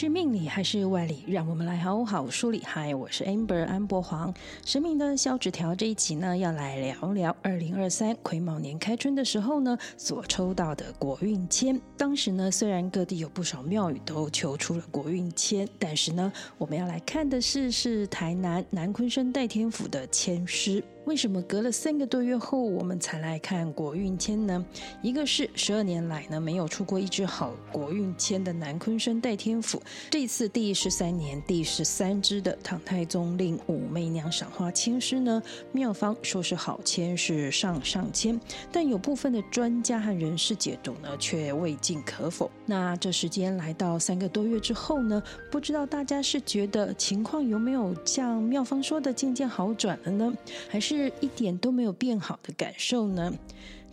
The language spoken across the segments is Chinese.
是命理还是外理？让我们来好好梳理。嗨，我是 Amber 安博黄。神明的小纸条这一集呢，要来聊聊二零二三癸卯年开春的时候呢，所抽到的国运签。当时呢，虽然各地有不少庙宇都求出了国运签，但是呢，我们要来看的是是台南南鲲鯓代天府的签师。为什么隔了三个多月后，我们才来看国运签呢？一个是十二年来呢，没有出过一支好国运签的南昆生代天府，这次第十三年第十三支的唐太宗令武媚娘赏花签诗呢，妙方说是好签，是上上签，但有部分的专家和人士解读呢，却未尽可否。那这时间来到三个多月之后呢，不知道大家是觉得情况有没有像妙方说的渐渐好转了呢，还是？是一点都没有变好的感受呢。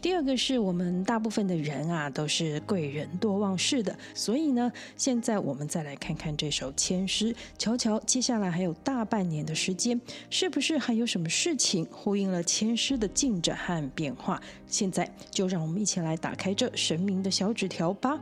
第二个是我们大部分的人啊，都是贵人多忘事的，所以呢，现在我们再来看看这首签诗，瞧瞧接下来还有大半年的时间，是不是还有什么事情呼应了签诗的进展和变化？现在就让我们一起来打开这神明的小纸条吧。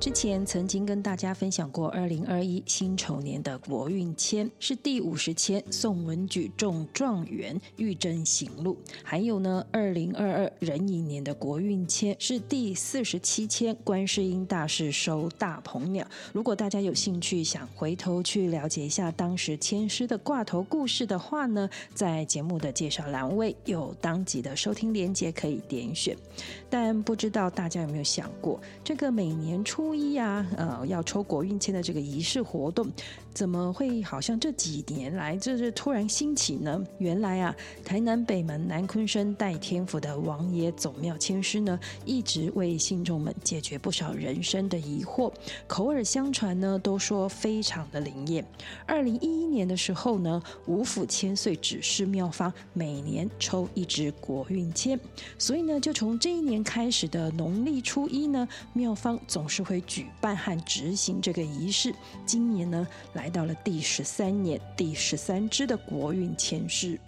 之前曾经跟大家分享过，二零二一辛丑年的国运签是第五十签，宋文举中状元，玉贞行路。还有呢，二零二二壬寅年的国运签是第四十七签，观世音大士收大鹏鸟。如果大家有兴趣想回头去了解一下当时签诗的挂头故事的话呢，在节目的介绍栏位有当集的收听连接可以点选。但不知道大家有没有想过，这个每年初初一呀，呃，要抽国运签的这个仪式活动，怎么会好像这几年来就是突然兴起呢？原来啊，台南北门南鲲鯓代天府的王爷总庙签师呢，一直为信众们解决不少人生的疑惑，口耳相传呢，都说非常的灵验。二零一一年的时候呢，五府千岁指示庙方每年抽一支国运签，所以呢，就从这一年开始的农历初一呢，庙方总是会。举办和执行这个仪式，今年呢，来到了第十三年，第十三支的国运前世。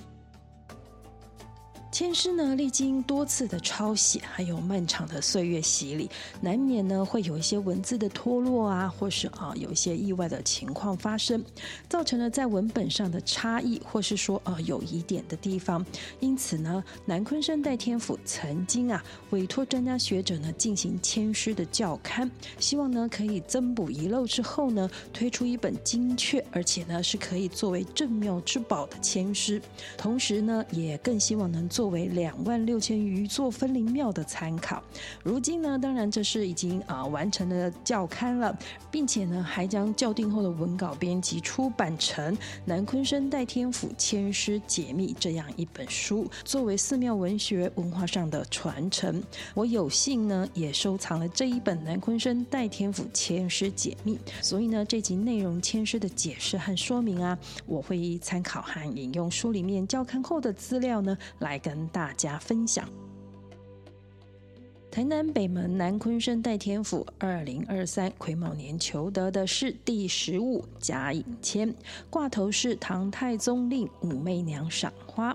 签诗呢，历经多次的抄写，还有漫长的岁月洗礼，难免呢会有一些文字的脱落啊，或是啊有一些意外的情况发生，造成了在文本上的差异，或是说呃有疑点的地方。因此呢，南昆山代天府曾经啊委托专家学者呢进行签诗的校勘，希望呢可以增补遗漏之后呢，推出一本精确而且呢是可以作为镇庙之宝的签诗，同时呢也更希望能做。为两万六千余座分灵庙的参考。如今呢，当然这是已经啊、完成了校勘了，并且呢还将校订后的文稿编辑出版成《南昆生代天府签诗解密》这样一本书，作为寺庙文学文化上的传承。我有幸呢也收藏了这一本《南昆生代天府签诗解密》，所以呢这集内容签诗的解释和说明啊，我会参考和引用书里面校勘后的资料呢来跟。跟大家分享，台南北门南昆生代天府二零二三癸卯年求得的是第十五甲寅签，挂头是唐太宗令武媚娘赏花，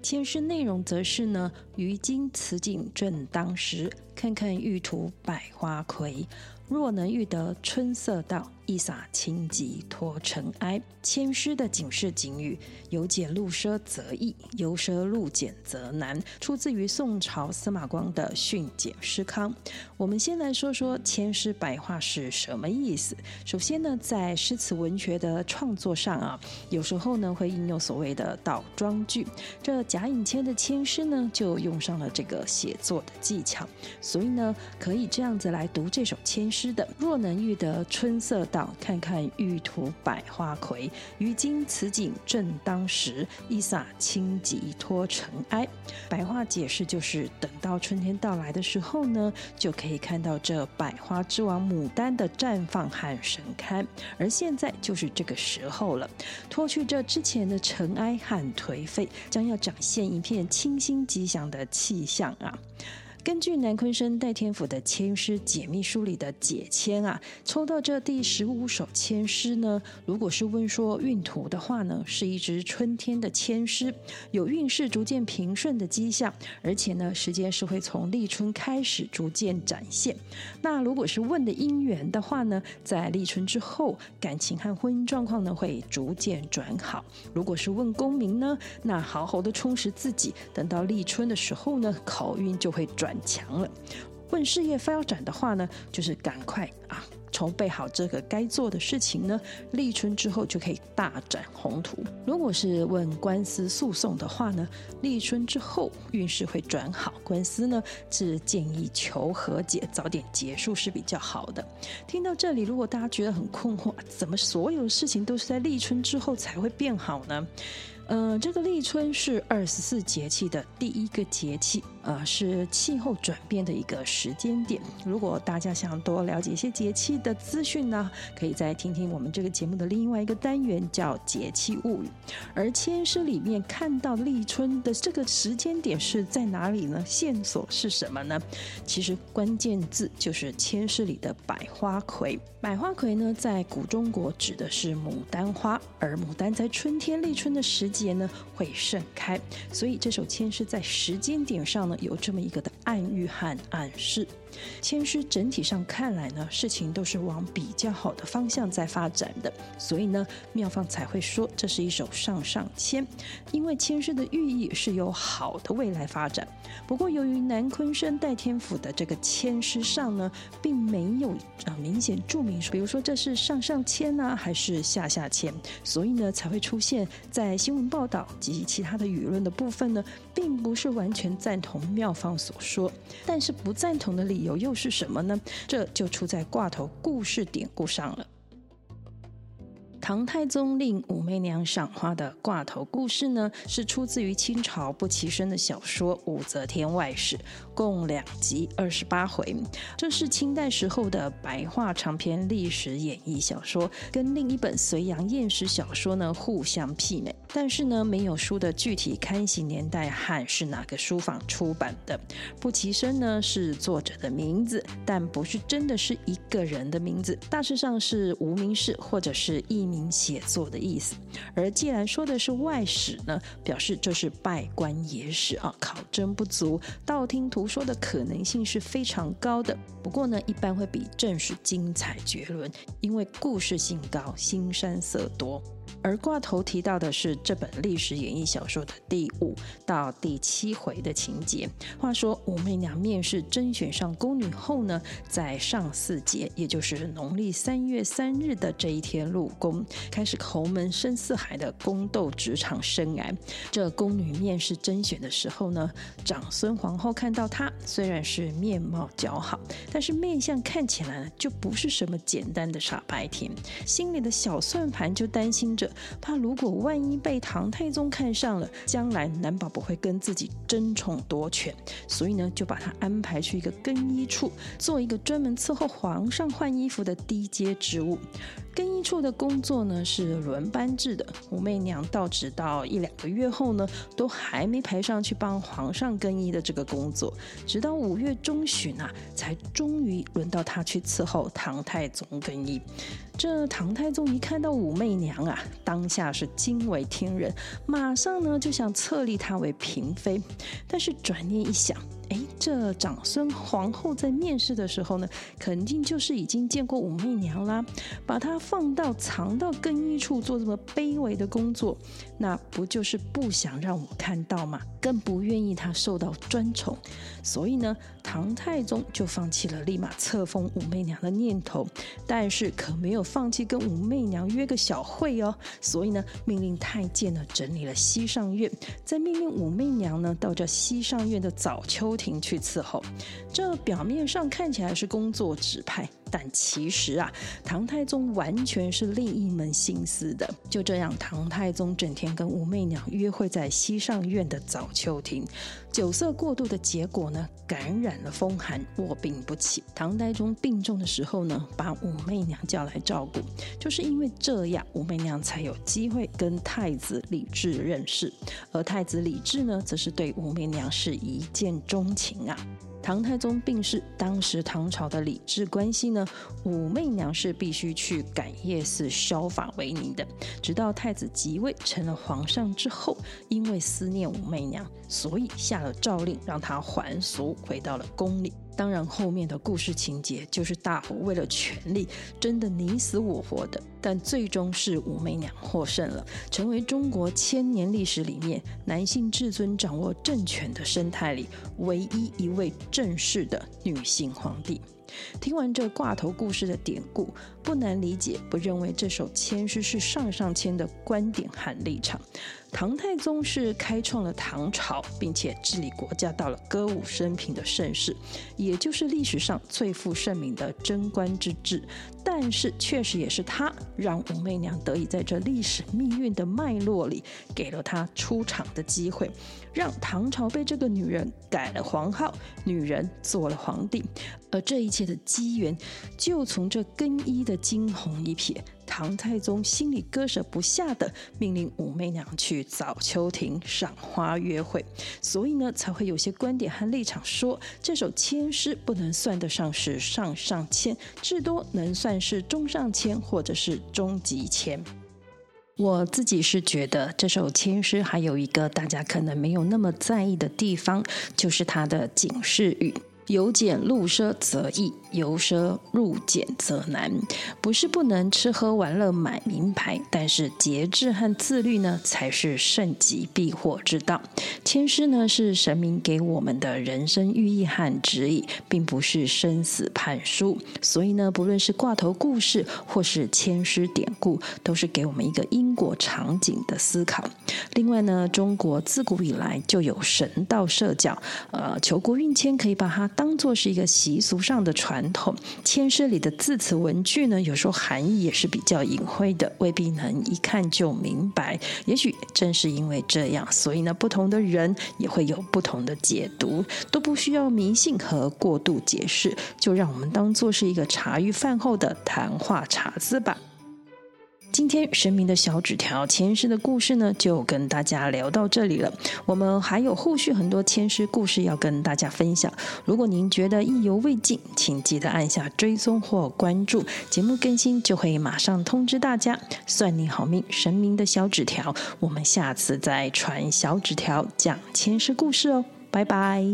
签诗内容则是呢：于今此景正当时，看看玉土百花魁，若能遇得春色到。一洒清疾脱尘埃，千诗的警示警语：由俭入奢则易，由奢入俭则难。出自于宋朝司马光的《训俭诗康》。我们先来说说千诗百话是什么意思。首先呢，在诗词文学的创作上啊，有时候呢会应用所谓的倒装句。这贾引谦的千诗呢，就用上了这个写作的技巧，所以呢，可以这样子来读这首千诗的：若能遇得春色到。看看玉土百花魁，于今此景正当时。一洒清疾脱尘埃。白话解释就是，等到春天到来的时候呢，就可以看到这百花之王牡丹的绽放和盛开。而现在就是这个时候了，脱去这之前的尘埃和颓废，将要展现一片清新吉祥的气象啊。根据南昆生代天府的签诗解密书里的解签啊，抽到这第十五首签诗呢，如果是问说运途的话呢，是一支春天的签诗，有运势逐渐平顺的迹象，而且呢，时间是会从立春开始逐渐展现。那如果是问的姻缘的话呢，在立春之后，感情和婚姻状况呢会逐渐转好。如果是问功名呢，那好好的充实自己，等到立春的时候呢，考运就会转强了。问事业发展的话呢，就是赶快啊。筹备好这个该做的事情呢，立春之后就可以大展宏图。如果是问官司诉讼的话呢，立春之后运势会转好，官司呢是建议求和解，早点结束是比较好的。听到这里，如果大家觉得很困惑，怎么所有事情都是在立春之后才会变好呢？嗯、呃，这个立春是二十四节气的第一个节气，呃，是气候转变的一个时间点。如果大家想多了解一些节气的资讯呢，可以再听听我们这个节目的另外一个单元，叫《节气物语》。而签诗里面看到立春的这个时间点是在哪里呢？线索是什么呢？其实关键字就是签诗里的百花魁。百花魁呢，在古中国指的是牡丹花，而牡丹在春天立春的时节。呢会盛开，所以这首签诗在时间点上有这么一个的暗喻和暗示。签诗整体上看来呢，事情都是往比较好的方向在发展的，所以呢，妙方才会说这是一首上上签，因为签诗的寓意是有好的未来发展。不过，由于南昆生代天府的这个签诗上呢，并没有啊明显注明说，比如说这是上上签呢，还是下下签，所以呢，才会出现在新闻报道及其他的舆论的部分呢，并不是完全赞同妙方所说，但是不赞同的理。理由又是什么呢？这就出在挂头故事典故上了。唐太宗令武媚娘赏花的挂头故事呢，是出自于清朝不齐生的小说《武则天外史》，共两集二十八回。这是清代时候的白话长篇历史演义小说，跟另一本隋炀艳史小说呢互相媲美。但是呢，没有书的具体刊行年代和是哪个书坊出版的。不齐生呢是作者的名字，但不是真的是一个人的名字，大致上是无名氏或者是一名写作的意思。而既然说的是外史呢，表示这是拜官野史啊，考证不足，道听途说的可能性是非常高的。不过呢，一般会比正史精彩绝伦，因为故事性高，新山色多。而挂头提到的是这本历史演义小说的第五到第七回的情节。话说武媚娘面试甄选上宫女后呢，在上巳节，也就是农历三月三日的这一天入宫，开始侯门深似海的宫斗职场生涯。这宫女面试甄选的时候呢，长孙皇后看到她，虽然是面貌姣好，但是面相看起来呢，就不是什么简单的傻白甜，心里的小算盘就担心着。怕如果万一被唐太宗看上了，将来难保不会跟自己争宠夺权，所以呢，就把他安排去一个更衣处，做一个专门伺候皇上换衣服的低阶职务。更衣处的工作呢是轮班制的，武媚娘到职到一两个月后呢，都还没排上去帮皇上更衣的这个工作，直到五月中旬啊，才终于轮到她去伺候唐太宗更衣。这唐太宗一看到武媚娘啊，当下是惊为天人，马上呢就想册立她为嫔妃，但是转念一想。哎，这长孙皇后在面试的时候呢，肯定就是已经见过武媚娘啦，把她放到藏到更衣处做这么卑微的工作，那不就是不想让我看到吗？更不愿意她受到专宠，所以呢，唐太宗就放弃了立马册封武媚娘的念头，但是可没有放弃跟武媚娘约个小会哦，所以呢，命令太监呢整理了西上院，再命令武媚娘呢到这西上院的早秋庭去伺候，这表面上看起来是工作指派，但其实啊，唐太宗完全是另一门心思的。就这样，唐太宗整天跟武媚娘约会在西上院的早秋亭，酒色过度的结果呢，感染了风寒，卧病不起。唐太宗病重的时候呢，把武媚娘叫来照顾，就是因为这样，武媚娘才有机会跟太子李治认识，而太子李治呢，则是对武媚娘是一见钟情啊。唐太宗病逝，当时唐朝的礼制关系呢，武媚娘是必须去感业寺削发为尼的。直到太子即位成了皇上之后，因为思念武媚娘，所以下了诏令，让她还俗，回到了宫里。当然，后面的故事情节就是大伙为了权力争得你死我活的，但最终是武媚娘获胜了，成为中国千年历史里面男性至尊掌握政权的生态里唯一一位正式的女性皇帝。听完这挂头故事的典故，不难理解，不认为这首千诗是上上签的观点和立场。唐太宗是开创了唐朝，并且治理国家到了歌舞升平的盛世，也就是历史上最负盛名的贞观之治。但是，确实也是他让武媚娘得以在这历史命运的脉络里，给了她出场的机会，让唐朝被这个女人改了皇号，女人做了皇帝。而这一切的机缘，就从这更衣的惊鸿一瞥。唐太宗心里割舍不下的，命令武媚娘去早秋亭赏花约会，所以呢，才会有些观点和立场说，这首签诗不能算得上是上上签，至多能算是中上签或者是中级签。我自己是觉得这首签诗还有一个大家可能没有那么在意的地方，就是它的警示语。由俭入奢则易，由奢入俭则难。不是不能吃喝玩乐买名牌，但是节制和自律呢，才是盛极避祸之道。签诗呢，是神明给我们的人生寓意和指引，并不是生死判书。所以呢，不论是挂头故事或是签诗典故，都是给我们一个因果场景的思考。另外呢，中国自古以来就有神道社教，呃，求国运签可以把它。当做是一个习俗上的传传统，签诗里的字词文句呢，有时候含义也是比较隐晦的，未必能一看就明白。也许正是因为这样，所以呢，不同的人也会有不同的解读，都不需要迷信和过度解释，就让我们当做是一个茶余饭后的谈话茶资吧。今天神明的小纸条前世的故事呢，就跟大家聊到这里了。我们还有后续很多前世故事要跟大家分享。如果您觉得意犹未尽，请记得按下追踪或关注，节目更新就会马上通知大家。算你好命，神明的小纸条，我们下次再传小纸条讲前世故事哦，拜拜。